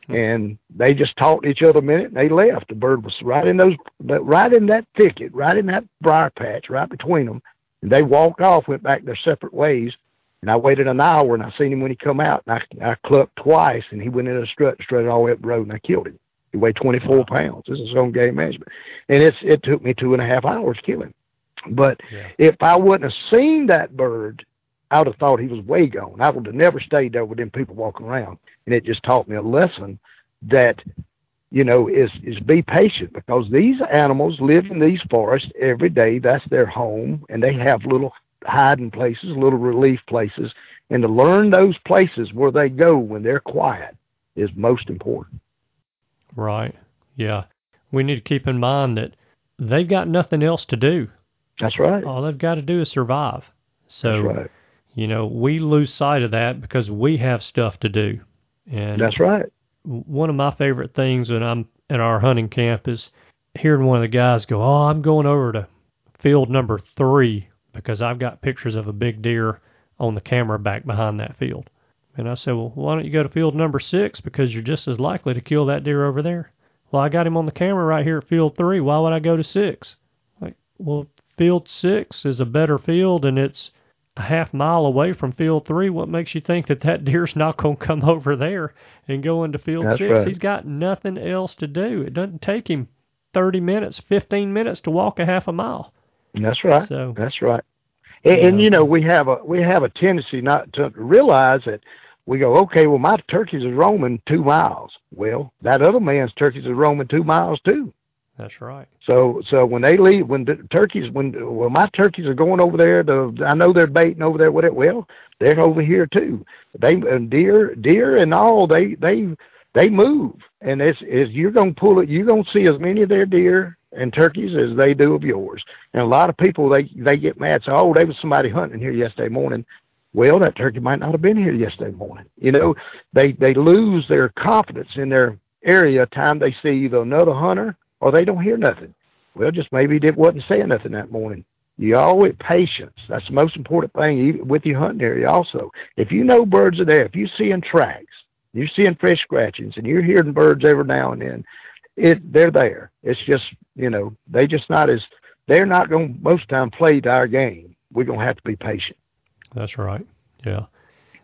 hmm. and they just talked to each other a minute, and they left. The bird was right in those, but right in that thicket, right in that briar patch, right between them. And they walked off, went back their separate ways. And I waited an hour, and I seen him when he come out, and I, I clucked twice, and he went in a strut, and strutted all the way up the road, and I killed him. He weighed 24 pounds. This is on game management, and it's it took me two and a half hours to kill him. But yeah. if I wouldn't have seen that bird, I would have thought he was way gone. I would have never stayed there with them people walking around, and it just taught me a lesson that you know is is be patient because these animals live in these forests every day. That's their home, and they have little hiding places, little relief places, and to learn those places where they go when they're quiet is most important. Right. Yeah. We need to keep in mind that they've got nothing else to do. That's right. All they've got to do is survive. So, right. you know, we lose sight of that because we have stuff to do. And That's right. One of my favorite things when I'm at our hunting camp is hearing one of the guys go, "Oh, I'm going over to field number 3 because I've got pictures of a big deer on the camera back behind that field." And I said, well, why don't you go to field number six because you're just as likely to kill that deer over there. Well, I got him on the camera right here at field three. Why would I go to six? Like, well, field six is a better field and it's a half mile away from field three. What makes you think that that deer's not going to come over there and go into field That's six? Right. He's got nothing else to do. It doesn't take him 30 minutes, 15 minutes to walk a half a mile. That's right. So, That's right. And, and you know we have a we have a tendency not to realize that we go, okay, well, my turkeys is roaming two miles. Well, that other man's turkeys is roaming two miles too. That's right. So, so when they leave, when the turkeys, when well, my turkeys are going over there, to, I know they're baiting over there with it. Well, they're over here too. They and deer, deer, and all they they they move, and it's is you're gonna pull it. You're gonna see as many of their deer and turkeys as they do of yours. And a lot of people they they get mad. So, oh, there was somebody hunting here yesterday morning. Well, that turkey might not have been here yesterday morning. You know, they they lose their confidence in their area time they see either another hunter or they don't hear nothing. Well, just maybe it wasn't saying nothing that morning. You always patience. That's the most important thing with your hunting area. Also, if you know birds are there, if you're seeing tracks, you're seeing fish scratchings, and you're hearing birds every now and then, it they're there. It's just you know they just not as they're not going most time play to our game. We're going to have to be patient. That's right. Yeah.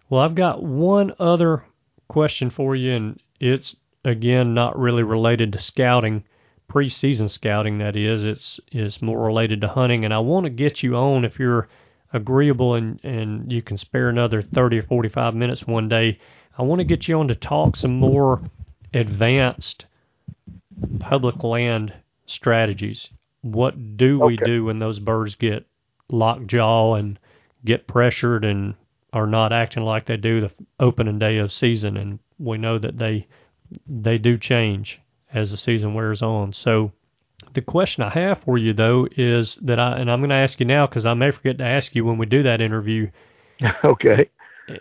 Well, I've got one other question for you, and it's again not really related to scouting, preseason scouting. That is, it's is more related to hunting, and I want to get you on if you're agreeable and and you can spare another 30 or 45 minutes one day. I want to get you on to talk some more advanced public land strategies. What do we Okay. do when those birds get lockjaw and get pressured and are not acting like they do the opening day of season? And we know that they they do change as the season wears on. So the question I have for you though is that I and I'm going to ask you now because I may forget to ask you when we do that interview okay.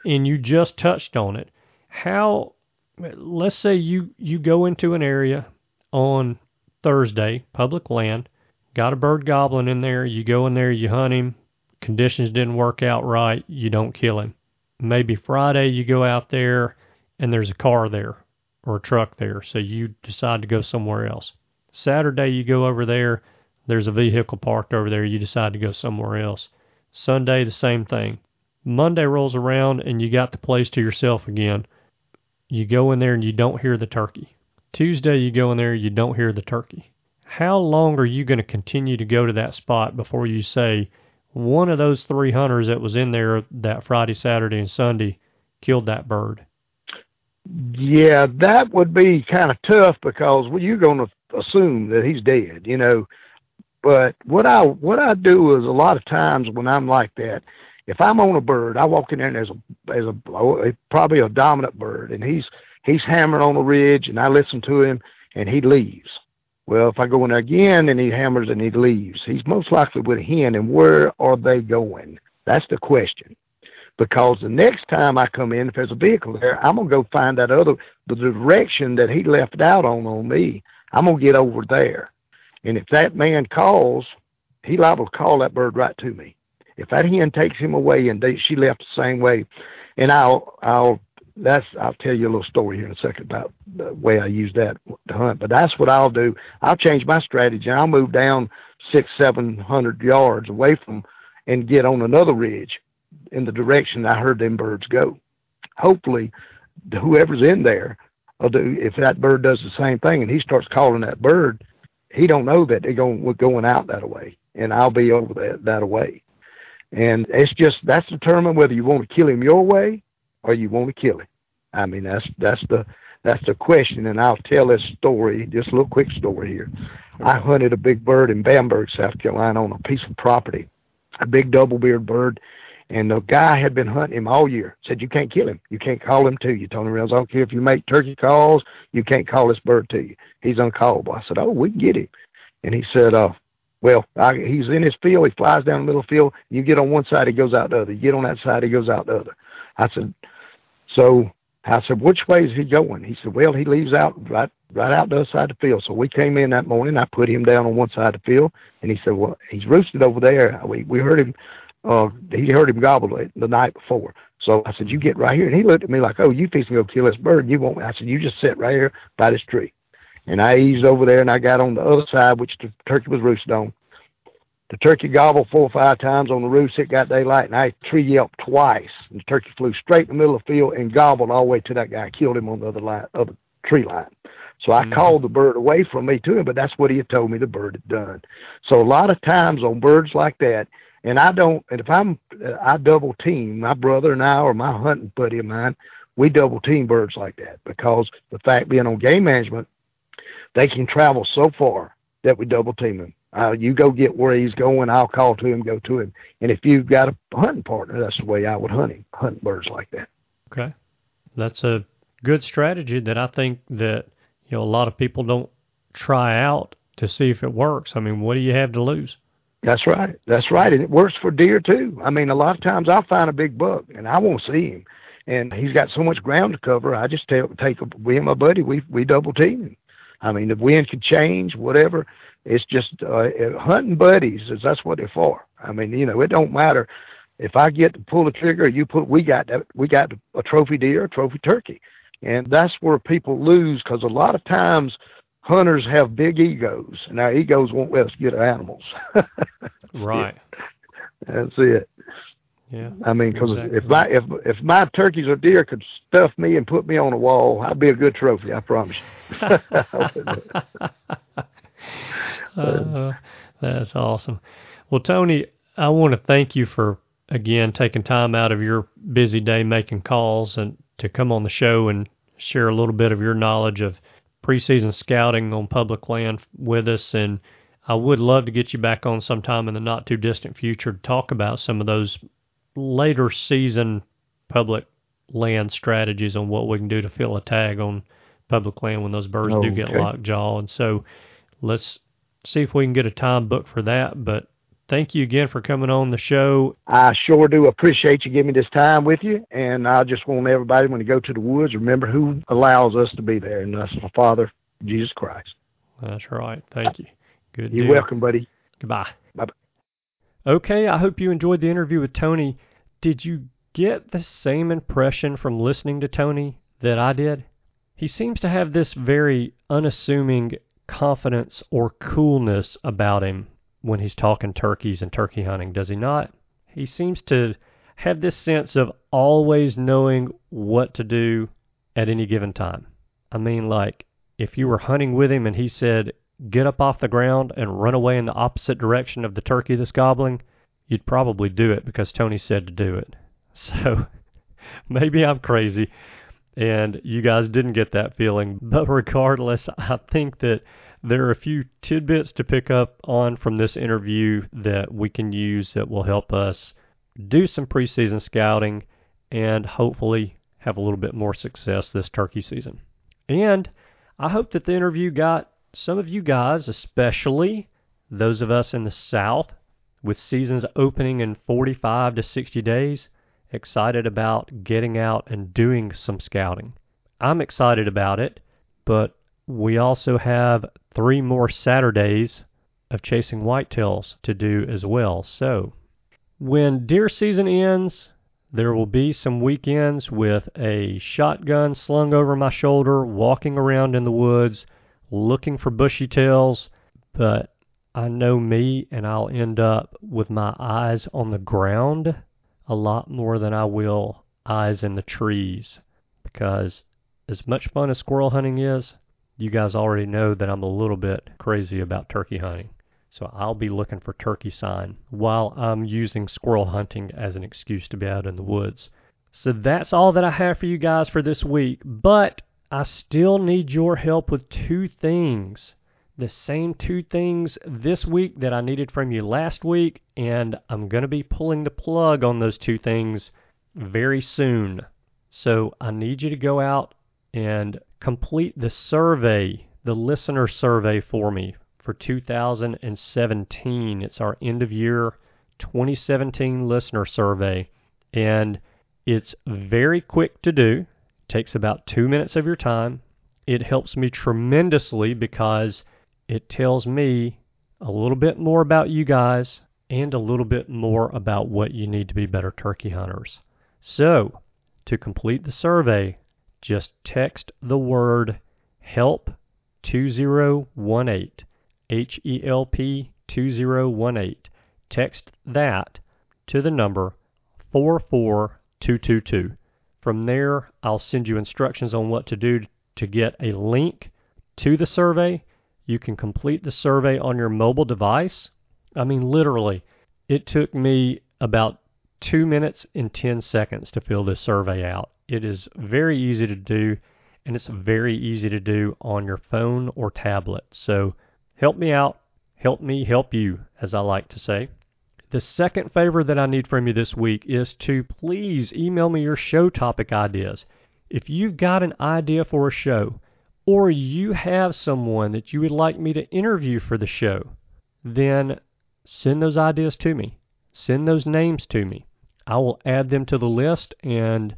and you just touched on it. How let's say you you go into an area on Thursday, public land, got a bird goblin in there, you go in there, you hunt him, conditions didn't work out right, you don't kill him. Maybe Friday you go out there and there's a car there or a truck there, so you decide to go somewhere else. Saturday you go over there, there's a vehicle parked over there, you decide to go somewhere else. Sunday the same thing. Monday rolls around and you got the place to yourself again. You go in there and you don't hear the turkey. Tuesday you go in there, you don't hear the turkey. How long are you going to continue to go to that spot before you say one of those three hunters that was in there that Friday, Saturday, and Sunday killed that bird? Yeah, that would be kind of tough because well, you're going to assume that he's dead, you know. But what I what I do is a lot of times when I'm like that, if I'm on a bird, I walk in there and there's a there's a oh, probably a dominant bird, and he's he's hammering on the ridge, and I listen to him, and he leaves. Well, if I go in there again and he hammers and he leaves, he's most likely with a hen. And where are they going? That's the question. Because the next time I come in, if there's a vehicle there, I'm gonna go find that other the direction that he left out on on me. I'm gonna get over there, and if that man calls, he liable to call that bird right to me. If that hen takes him away and they, she left the same way, and I'll I'll that's I'll tell you a little story here in a second about the way I use that to hunt. But that's what I'll do. I'll change my strategy. I'll move down six, seven hundred yards away from and get on another ridge in the direction I heard them birds go. Hopefully, whoever's in there, will do, if that bird does the same thing and he starts calling that bird, he don't know that they're going we're going out that way, and I'll be over that that way. And it's just that's determined whether you want to kill him your way or you want to kill him. I mean that's that's the that's the question, and I'll tell this story, just a little quick story here. I hunted a big bird in Bamberg, South Carolina, on a piece of property, a big double-billed bird, and the guy had been hunting him all year. Said you can't kill him, you can't call him to you. Tony Reynolds, I don't care if you make turkey calls, you can't call this bird to you. He's uncallable. I said, oh, we can get him, and he said, uh, well, I, he's in his field. He flies down the middle field. You get on one side, he goes out the other. You get on that side, he goes out the other. I said, so I said, which way is he going? He said, well, he leaves out right right out the other side of the field. So we came in that morning. I put him down on one side of the field, and he said, well, he's roosted over there. We we heard him. Uh, he heard him gobble it the night before. So I said, you get right here. And he looked at me like, oh, you fixing to go kill this bird. You won't. I said, you just sit right here by this tree. And I eased over there, and I got on the other side, which the turkey was roosted on. The turkey gobbled four or five times on the roost. It got daylight, and I tree yelped twice. And the turkey flew straight in the middle of the field and gobbled all the way to that guy. Killed him on the other line, other tree line. So I Mhm. called the bird away from me to him, but that's what he had told me the bird had done. So a lot of times on birds like that, and I don't, and if I'm, uh, I double team my brother and I, or my hunting buddy of mine, we double team birds like that because the fact being on game management, they can travel so far that we double team them. Uh, you go get where he's going, I'll call to him, go to him. And if you've got a hunting partner, that's the way I would hunt him, hunt birds like that. Okay. That's a good strategy that I think that you know a lot of people don't try out to see if it works. I mean, what do you have to lose? That's right. That's right. And it works for deer too. I mean, a lot of times I'll find a big buck and I won't see him. And he's got so much ground to cover. I just tell, take a, me and my buddy, we, we double team him. I mean, the wind could change, whatever. It's just, uh, hunting buddies is that's what they're for. I mean, you know, it don't matter if I get to pull the trigger, you put, we got that, we got a trophy deer, a trophy turkey. And that's where people lose because a lot of times hunters have big egos and our egos won't let us get animals. Right. That's it. Yeah. I mean, because Exactly. if my if if my turkeys or deer could stuff me and put me on a wall, I'd be a good trophy. I promise you. uh, that's awesome. Well, Tony, I want to thank you for again taking time out of your busy day making calls and to come on the show and share a little bit of your knowledge of preseason scouting on public land with us, and I would love to get you back on sometime in the not too distant future to talk about some of those later season public land strategies on what we can do to fill a tag on public land when those birds do get Okay. lockjaw. And so let's see if we can get a time booked for that. But thank you again for coming on the show. I sure do appreciate you giving me this time with you, and I just want everybody when you go to the woods, remember who allows us to be there, and that's my Father, Jesus Christ. That's right. Thank you. Good. You're deal. welcome, buddy. Goodbye. Bye-bye. Okay, I hope you enjoyed the interview with Tony. Did you get the same impression from listening to Tony that I did? He seems to have this very unassuming confidence or coolness about him when he's talking turkeys and turkey hunting, does he not? He seems to have this sense of always knowing what to do at any given time. I mean, like, if you were hunting with him and he said, get up off the ground and run away in the opposite direction of the turkey that's gobbling, you'd probably do it because Tony said to do it. So maybe I'm crazy and you guys didn't get that feeling. But regardless, I think that there are a few tidbits to pick up on from this interview that we can use that will help us do some preseason scouting and hopefully have a little bit more success this turkey season. And I hope that the interview got some of you guys, especially those of us in the South, with seasons opening in 45 to 60 days, excited about getting out and doing some scouting. I'm excited about it, but we also have three more Saturdays of chasing whitetails to do as well. So, when deer season ends, there will be some weekends with a shotgun slung over my shoulder, walking around in the woods, looking for bushy tails, but I know me and I'll end up with my eyes on the ground a lot more than I will eyes in the trees because as much fun as squirrel hunting is, you guys already know that I'm a little bit crazy about turkey hunting. So I'll be looking for turkey sign while I'm using squirrel hunting as an excuse to be out in the woods. So that's all that I have for you guys for this week, but I still need your help with two things. The same two things this week that I needed from you last week, and I'm going to be pulling the plug on those two things very soon. So I need you to go out and complete the survey, the listener survey for me for 2017. It's our end of year 2017 listener survey, and it's very quick to do. It takes about two minutes of your time. It helps me tremendously because it tells me a little bit more about you guys and a little bit more about what you need to be better turkey hunters. So, to complete the survey, just text the word HELP 2018. H E L P 2018. Text that to the number 44222. From there, I'll send you instructions on what to do to get a link to the survey. You can complete the survey on your mobile device. I mean, literally, it took me about two minutes and 10 seconds to fill this survey out. It is very easy to do, and it's very easy to do on your phone or tablet. So help me out, help me help you, as I like to say. The second favor that I need from you this week is to please email me your show topic ideas. If you've got an idea for a show, or you have someone that you would like me to interview for the show, then send those ideas to me. Send those names to me. I will add them to the list and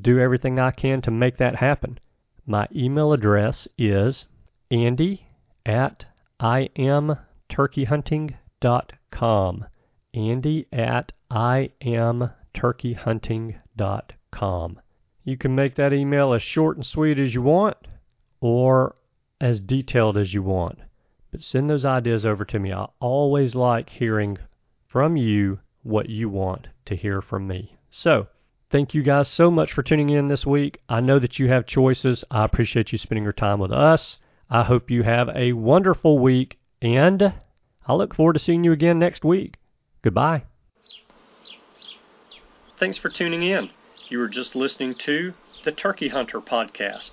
do everything I can to make that happen. My email address is andy at imturkeyhunting.com. Andy at imturkeyhunting.com. You can make that email as short and sweet as you want or as detailed as you want. But send those ideas over to me. I always like hearing from you what you want to hear from me. So, thank you guys so much for tuning in this week. I know that you have choices. I appreciate you spending your time with us. I hope you have a wonderful week, and I look forward to seeing you again next week. Goodbye. Thanks for tuning in. You were just listening to the Turkey Hunter podcast.